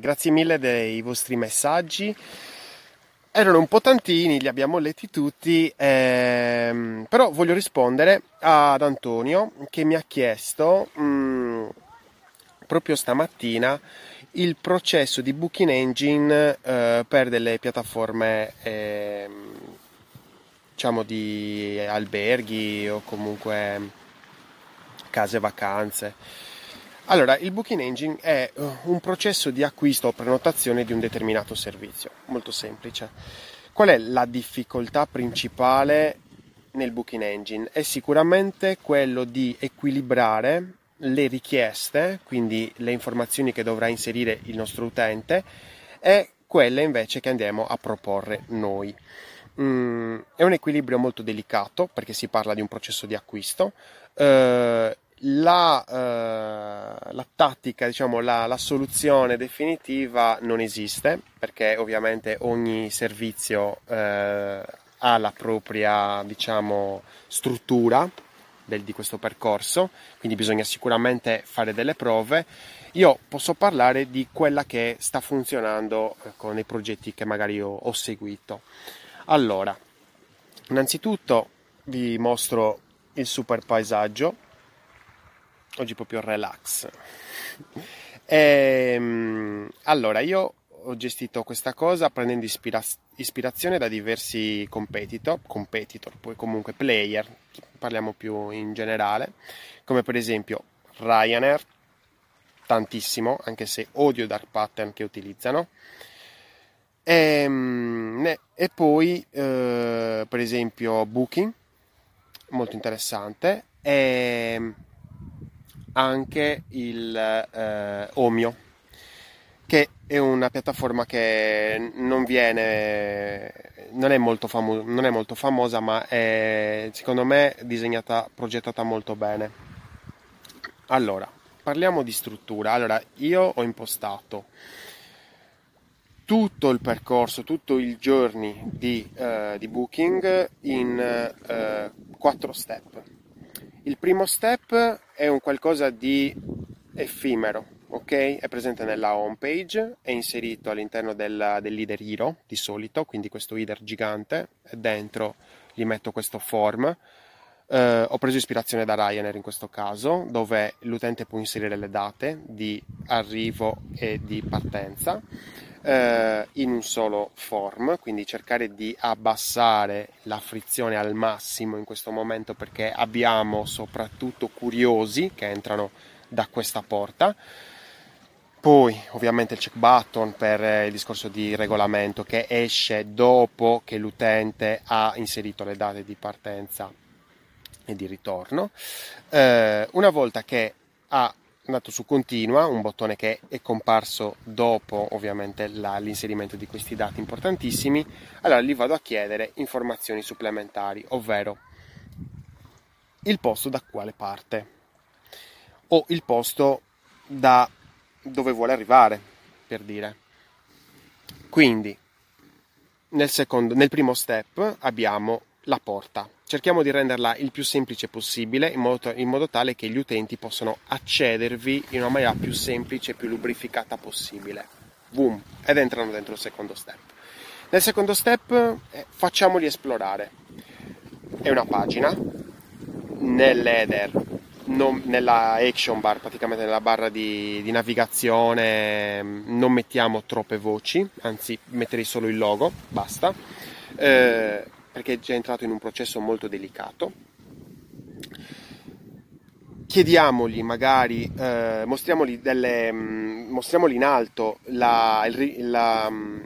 grazie mille dei vostri messaggi. Erano un po' tantini, li abbiamo letti tutti, ehm, però voglio rispondere ad Antonio che mi ha chiesto mh, mm, proprio stamattina il processo di booking engine eh, per delle piattaforme eh, diciamo di alberghi o comunque case vacanze. Allora, il booking engine è uh, un processo di acquisto o prenotazione di un determinato servizio, molto semplice. Qual è la difficoltà principale nel booking engine? È sicuramente quello di equilibrare le richieste, quindi le informazioni che dovrà inserire il nostro utente, e quelle invece che andiamo a proporre noi. Mm, è un equilibrio molto delicato perché si parla di un processo di acquisto. Eh, la, eh, la, tattica, diciamo, la, la, soluzione definitiva non esiste perché ovviamente ogni servizio eh, ha la propria, diciamo, struttura del, di questo percorso, quindi bisogna sicuramente fare delle prove. Io posso parlare di quella che sta funzionando eh, con i progetti che magari ho, ho seguito. Allora, innanzitutto vi mostro il super paesaggio, oggi proprio relax. E, ehm, allora, io ho gestito questa cosa prendendo ispira- ispirazione da diversi competitor, competitor, poi comunque player, parliamo più in generale, come per esempio Ryanair, tantissimo, anche se odio dark pattern che utilizzano. E, ehm, e poi, eh, per esempio, Booking, molto interessante, e anche il eh, Omio, che è una piattaforma che non viene, non è molto, famo- non è molto famosa, ma è secondo me disegnata, progettata molto bene. Allora, parliamo di struttura. Allora, io ho impostato tutto il percorso, tutto il journey di, uh, di booking in uh, quattro step. Il primo step è un qualcosa di effimero, ok? È presente nella home page, è inserito all'interno del, leader hero di solito, quindi questo header gigante, e dentro gli metto questo form. Uh, ho preso ispirazione da Ryanair in questo caso, dove l'utente può inserire le date di arrivo e di partenza eh, in un solo form, quindi cercare di abbassare la frizione al massimo in questo momento perché abbiamo soprattutto curiosi che entrano da questa porta. Poi ovviamente il check button per eh, il discorso di regolamento che esce dopo che l'utente ha inserito le date di partenza e di ritorno. Eh, una volta che ha andato su continua, un bottone che è comparso dopo ovviamente la, l'inserimento di questi dati importantissimi, allora gli vado a chiedere informazioni supplementari, ovvero il posto da quale parte o il posto da dove vuole arrivare, per dire. Quindi nel, secondo, nel primo step abbiamo la porta cerchiamo di renderla il più semplice possibile in modo, in modo, tale che gli utenti possano accedervi in una maniera più semplice e più lubrificata possibile. Boom! Ed entrano dentro il secondo step. Nel secondo step eh, facciamoli esplorare. È una pagina, nell'header, non, nella action bar, praticamente nella barra di, di navigazione, non mettiamo troppe voci, anzi metterei solo il logo, basta. Eh, perché è già entrato in un processo molto delicato. Chiediamogli magari, eh, mostriamogli, delle, mm, mostriamogli in alto la, la, mm,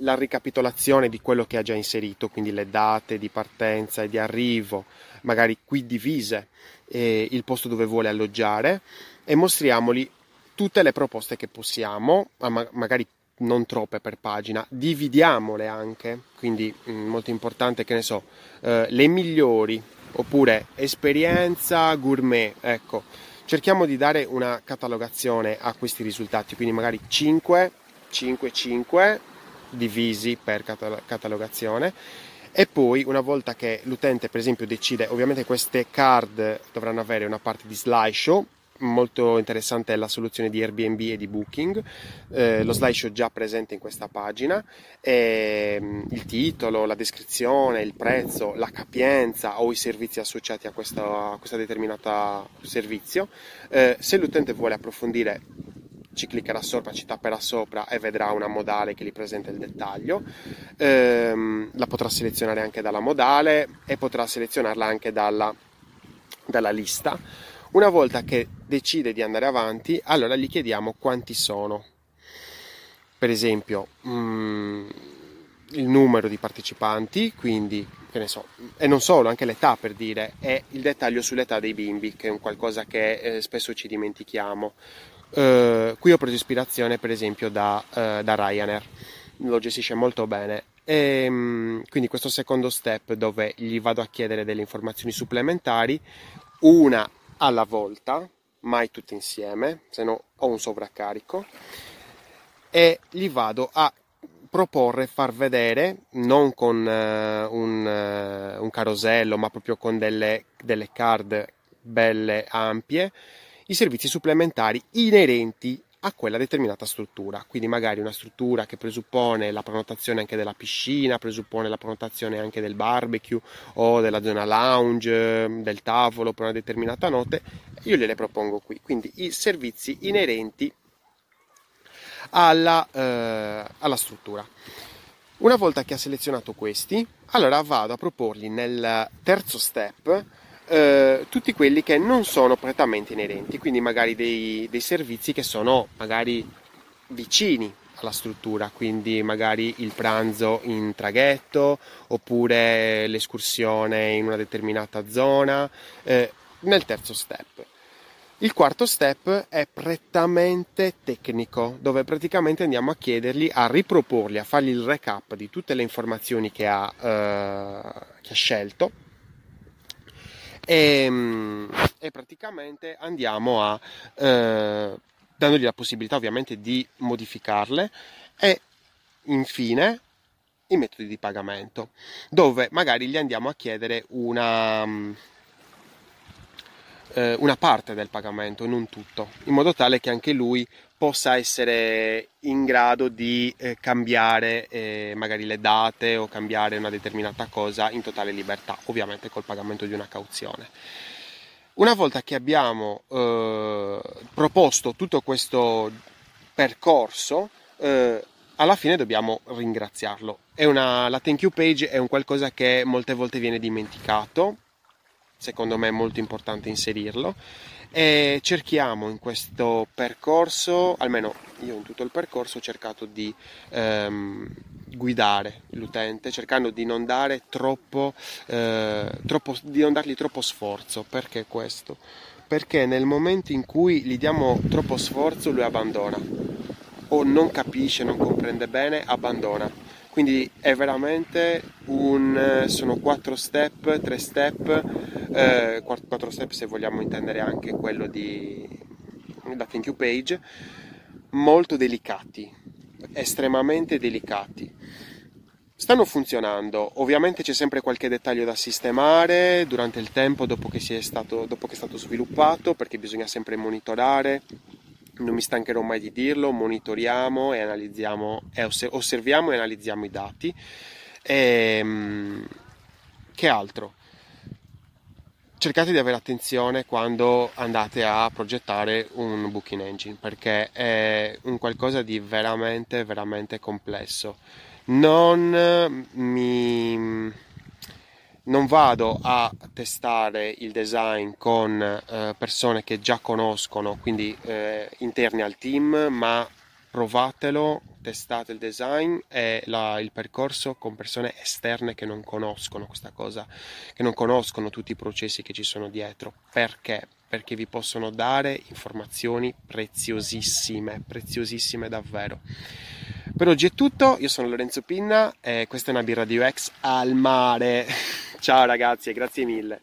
la ricapitolazione di quello che ha già inserito, quindi le date di partenza e di arrivo, magari qui divise, eh, il posto dove vuole alloggiare e mostriamogli tutte le proposte che possiamo, magari non troppe per pagina, dividiamole anche, quindi mh, mm, molto importante che ne so, eh, le migliori oppure esperienza gourmet, ecco, cerchiamo di dare una catalogazione a questi risultati, quindi magari 5, 5, 5 divisi per catalogazione. E poi una volta che l'utente per esempio decide, ovviamente queste card dovranno avere una parte di slideshow molto interessante è la soluzione di Airbnb e di Booking, eh, lo slideshow già presente in questa pagina, e, mm, il titolo, la descrizione, il prezzo, la capienza o i servizi associati a questo determinata servizio. Eh, se l'utente vuole approfondire ci cliccherà sopra, ci tapperà sopra e vedrà una modale che gli presenta il dettaglio. Ehm, la potrà selezionare anche dalla modale e potrà selezionarla anche dalla, dalla lista. Una volta che decide di andare avanti, allora gli chiediamo quanti sono. Per esempio, mm, il numero di partecipanti, quindi che ne so, e non solo, anche l'età per dire, e il dettaglio sull'età dei bimbi, che è un qualcosa che eh, spesso ci dimentichiamo. Uh, qui ho preso ispirazione per esempio da, uh, da Ryanair, lo gestisce molto bene. E, um, quindi questo secondo step dove gli vado a chiedere delle informazioni supplementari, una alla volta, mai tutte insieme, se no ho un sovraccarico, e gli vado a proporre, far vedere, non con uh, un, un, carosello, ma proprio con delle, delle card belle ampie, i servizi supplementari inerenti a quella determinata struttura. Quindi magari una struttura che presuppone la prenotazione anche della piscina, presuppone la prenotazione anche del barbecue o della zona lounge, del tavolo per una determinata notte, io gliele propongo qui. Quindi i servizi inerenti alla, eh, alla struttura. Una volta che ha selezionato questi, allora vado a proporgli nel terzo step eh, tutti quelli che non sono prettamente inerenti, quindi magari dei, dei servizi che sono magari vicini alla struttura, quindi magari il pranzo in traghetto oppure l'escursione in una determinata zona eh, nel terzo step. Il quarto step è prettamente tecnico, dove praticamente andiamo a chiedergli, a riproporgli, a fargli il recap di tutte le informazioni che ha, eh, che ha scelto e, ehm, e praticamente andiamo a eh, dandogli la possibilità ovviamente di modificarle e infine i metodi di pagamento dove magari gli andiamo a chiedere una eh, una parte del pagamento, non tutto, in modo tale che anche lui possa essere in grado di eh, cambiare eh, magari le date o cambiare una determinata cosa in totale libertà, ovviamente col pagamento di una cauzione. Una volta che abbiamo eh, proposto tutto questo percorso, eh, alla fine dobbiamo ringraziarlo. Una, la thank you page è un qualcosa che molte volte viene dimenticato secondo me è molto importante inserirlo e cerchiamo in questo percorso, almeno io in tutto il percorso ho cercato di ehm, guidare l'utente cercando di non dare troppo, eh, troppo, di non dargli troppo sforzo. Perché questo? Perché nel momento in cui gli diamo troppo sforzo lui abbandona o non capisce, non comprende bene, abbandona quindi è veramente un sono quattro step tre step eh, quattro step se vogliamo intendere anche quello di la thank you page molto delicati estremamente delicati stanno funzionando ovviamente c'è sempre qualche dettaglio da sistemare durante il tempo dopo che, stato, dopo che è stato sviluppato perché bisogna sempre monitorare non mi stancherò mai di dirlo, monitoriamo e analizziamo, e osserviamo e analizziamo i dati. E, ehm, che altro? Cercate di avere attenzione quando andate a progettare un booking engine perché è un qualcosa di veramente, veramente complesso. Non mi non vado a testare il design con eh, persone che già conoscono, quindi eh, interni al team, ma provatelo, testate il design e la, il percorso con persone esterne che non conoscono questa cosa, che non conoscono tutti i processi che ci sono dietro. Perché? Perché vi possono dare informazioni preziosissime, preziosissime davvero. Per oggi è tutto, io sono Lorenzo Pinna e questa è una birra di UX al mare. Ciao ragazzi e grazie mille.